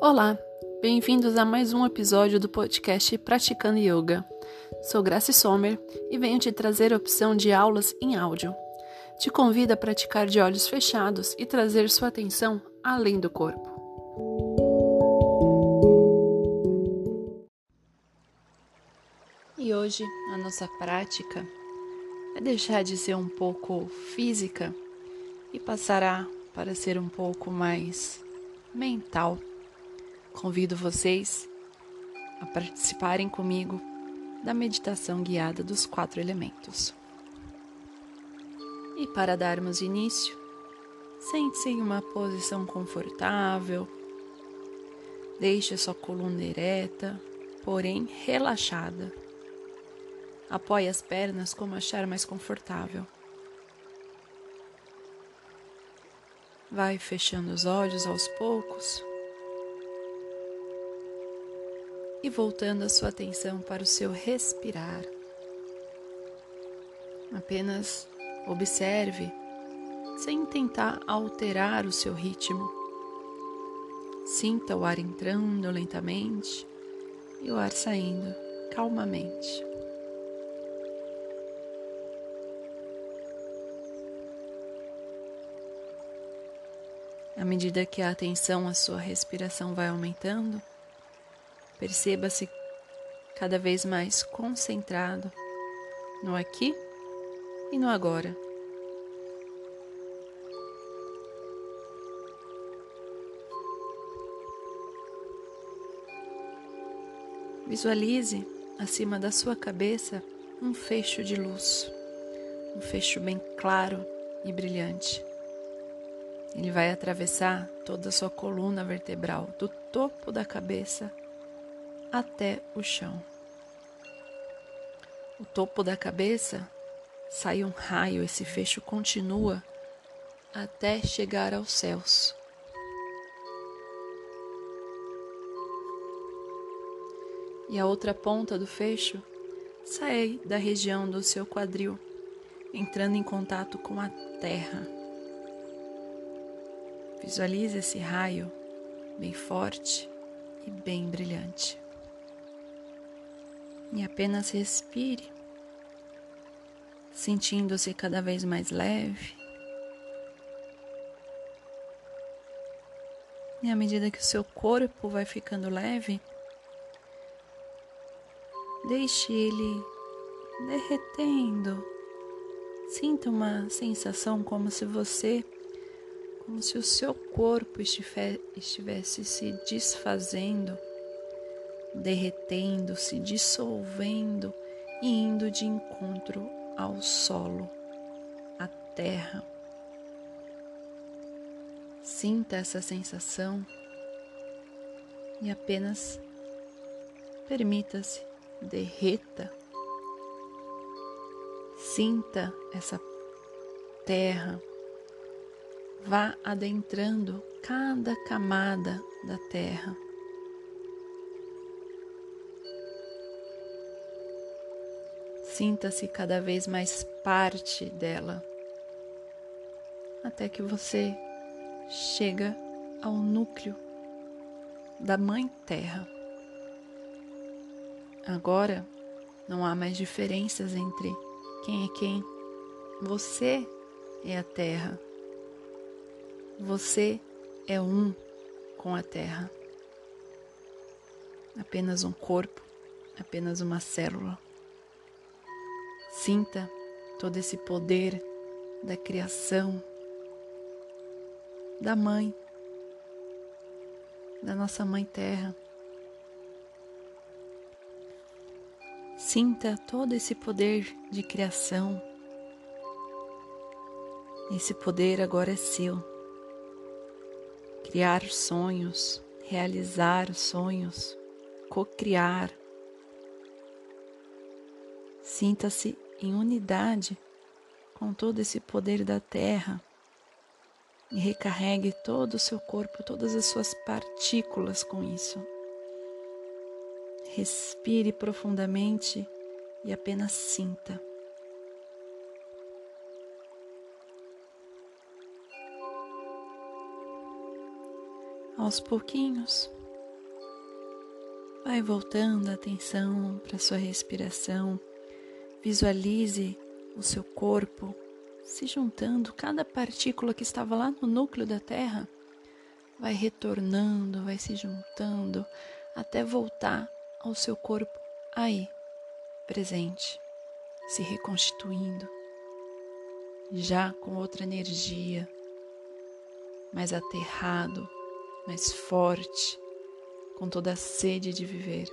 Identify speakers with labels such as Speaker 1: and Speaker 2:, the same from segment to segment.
Speaker 1: Olá, bem-vindos a mais um episódio do podcast Praticando Yoga. Sou Grace Sommer e venho te trazer a opção de aulas em áudio. Te convido a praticar de olhos fechados e trazer sua atenção além do corpo. E hoje a nossa prática é deixar de ser um pouco física e passará para ser um pouco mais mental. Convido vocês a participarem comigo da meditação guiada dos quatro elementos. E para darmos início, sente-se em uma posição confortável, deixe sua coluna ereta, porém relaxada. Apoie as pernas como achar mais confortável. Vai fechando os olhos aos poucos e voltando a sua atenção para o seu respirar. Apenas observe, sem tentar alterar o seu ritmo. Sinta o ar entrando lentamente e o ar saindo calmamente. À medida que a atenção à sua respiração vai aumentando, Perceba-se cada vez mais concentrado no aqui e no agora. Visualize acima da sua cabeça um fecho de luz, um fecho bem claro e brilhante. Ele vai atravessar toda a sua coluna vertebral, do topo da cabeça até o chão. O topo da cabeça sai um raio, esse fecho continua até chegar aos céus. E a outra ponta do fecho sai da região do seu quadril, entrando em contato com a terra. Visualize esse raio bem forte e bem brilhante e apenas respire, sentindo-se cada vez mais leve. E à medida que o seu corpo vai ficando leve, deixe ele derretendo. Sinta uma sensação como se você, como se o seu corpo estivesse se desfazendo derretendo, se dissolvendo e indo de encontro ao solo, à terra. Sinta essa sensação e apenas permita-se, derreta. Sinta essa terra, vá adentrando cada camada da terra Sinta-se cada vez mais parte dela, até que você chega ao núcleo da Mãe Terra. Agora não há mais diferenças entre quem é quem. Você é a Terra. Você é um com a Terra. Apenas um corpo, apenas uma célula. Sinta todo esse poder da criação, da Mãe, da nossa Mãe Terra. Sinta todo esse poder de criação. Esse poder agora é seu. Criar sonhos, realizar sonhos, co-criar. Sinta-se em unidade com todo esse poder da terra e recarregue todo o seu corpo, todas as suas partículas com isso. Respire profundamente e apenas sinta. Aos pouquinhos, Vai voltando a atenção para sua respiração. Visualize o seu corpo se juntando, cada partícula que estava lá no núcleo da Terra vai retornando, vai se juntando até voltar ao seu corpo aí, presente, se reconstituindo, já com outra energia, mais aterrado, mais forte, com toda a sede de viver.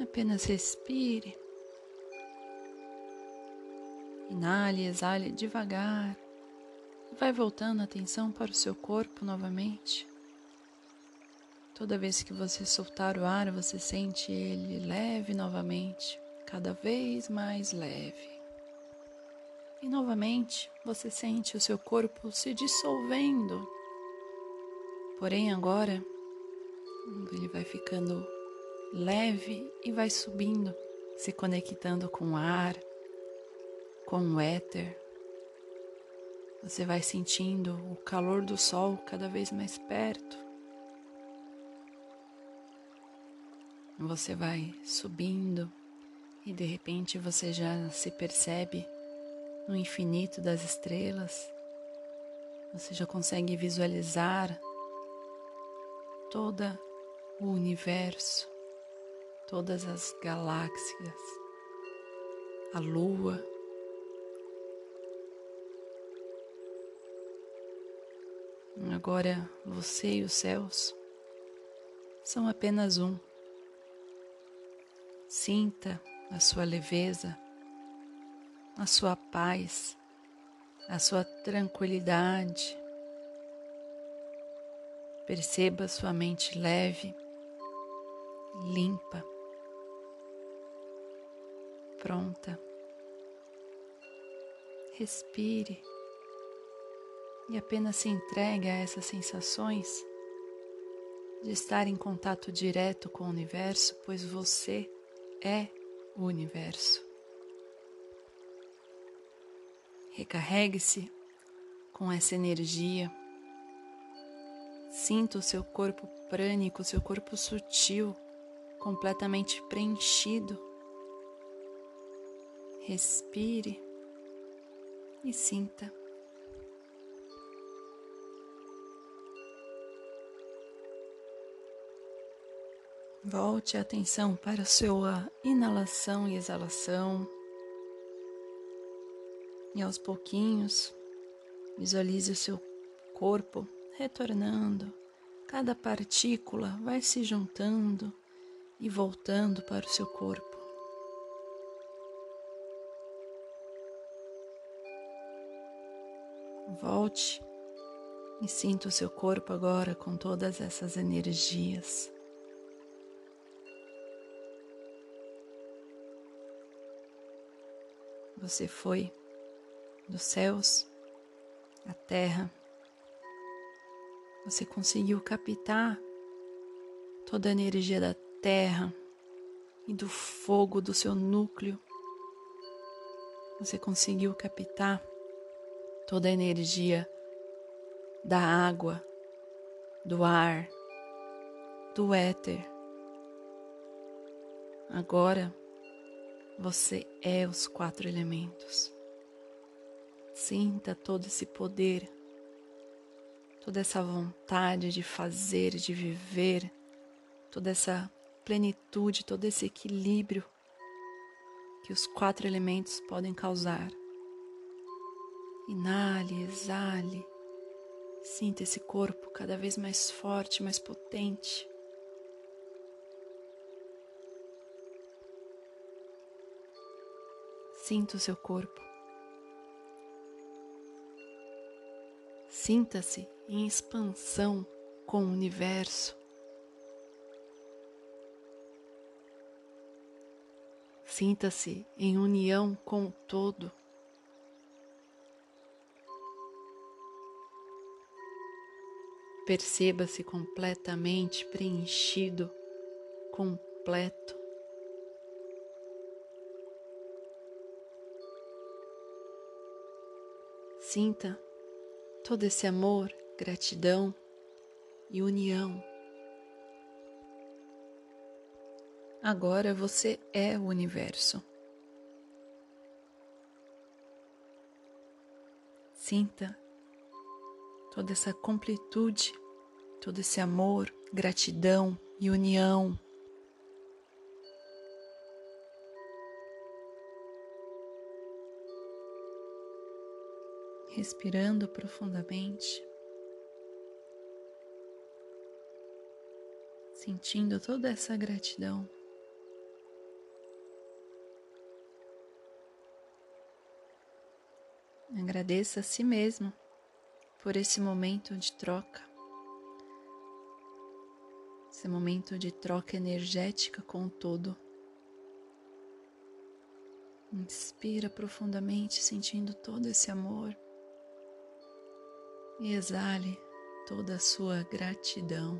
Speaker 1: Apenas respire. Inale, exale devagar. Vai voltando a atenção para o seu corpo novamente. Toda vez que você soltar o ar, você sente ele leve novamente, cada vez mais leve. E novamente você sente o seu corpo se dissolvendo. Porém, agora ele vai ficando leve e vai subindo, se conectando com o ar, com o éter. Você vai sentindo o calor do sol cada vez mais perto. Você vai subindo e de repente você já se percebe no infinito das estrelas. Você já consegue visualizar toda o universo todas as galáxias, a lua. Agora você e os céus são apenas um. Sinta a sua leveza, a sua paz, a sua tranquilidade. Perceba sua mente leve, limpa pronta. Respire e apenas se entregue a essas sensações de estar em contato direto com o universo, pois você é o universo. Recarregue-se com essa energia. Sinta o seu corpo prânico, o seu corpo sutil, completamente preenchido Respire e sinta. Volte a atenção para a sua inalação e exalação. E aos pouquinhos, visualize o seu corpo retornando. Cada partícula vai se juntando e voltando para o seu corpo. Volte e sinta o seu corpo agora com todas essas energias. Você foi dos céus à terra. Você conseguiu captar toda a energia da terra e do fogo do seu núcleo. Você conseguiu captar toda a energia da água, do ar, do éter. Agora você é os quatro elementos. Sinta todo esse poder, toda essa vontade de fazer, de viver, toda essa plenitude, todo esse equilíbrio que os quatro elementos podem causar. Inale, exale. Sinta esse corpo cada vez mais forte, mais potente. Sinta o seu corpo. Sinta-se em expansão com o universo. Sinta-se em união com o todo. Perceba-se completamente preenchido, completo. Sinta todo esse amor, gratidão e união. Agora você é o universo. Sinta toda essa completude, todo esse amor, gratidão e união. Respirando profundamente, sentindo toda essa gratidão. Agradeça a si mesmo por esse momento de troca, esse momento de troca energética com o todo. Inspira profundamente, sentindo todo esse amor, e exale toda a sua gratidão.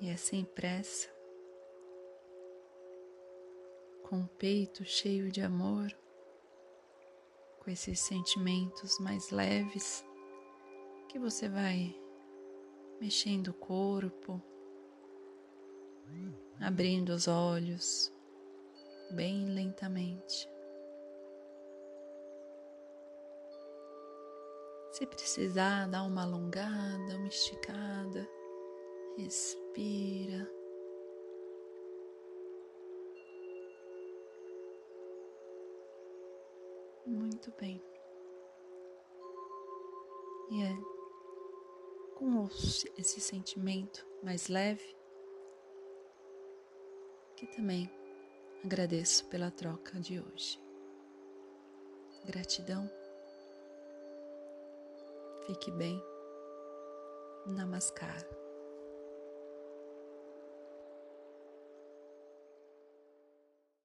Speaker 1: E é sem pressa, com o peito cheio de amor, com esses sentimentos mais leves, que você vai mexendo o corpo, abrindo os olhos bem lentamente. Se precisar, dá uma alongada, uma esticada. Respira. Muito bem. E é com esse sentimento mais leve que também agradeço pela troca de hoje. Gratidão. Fique bem. Namaskar.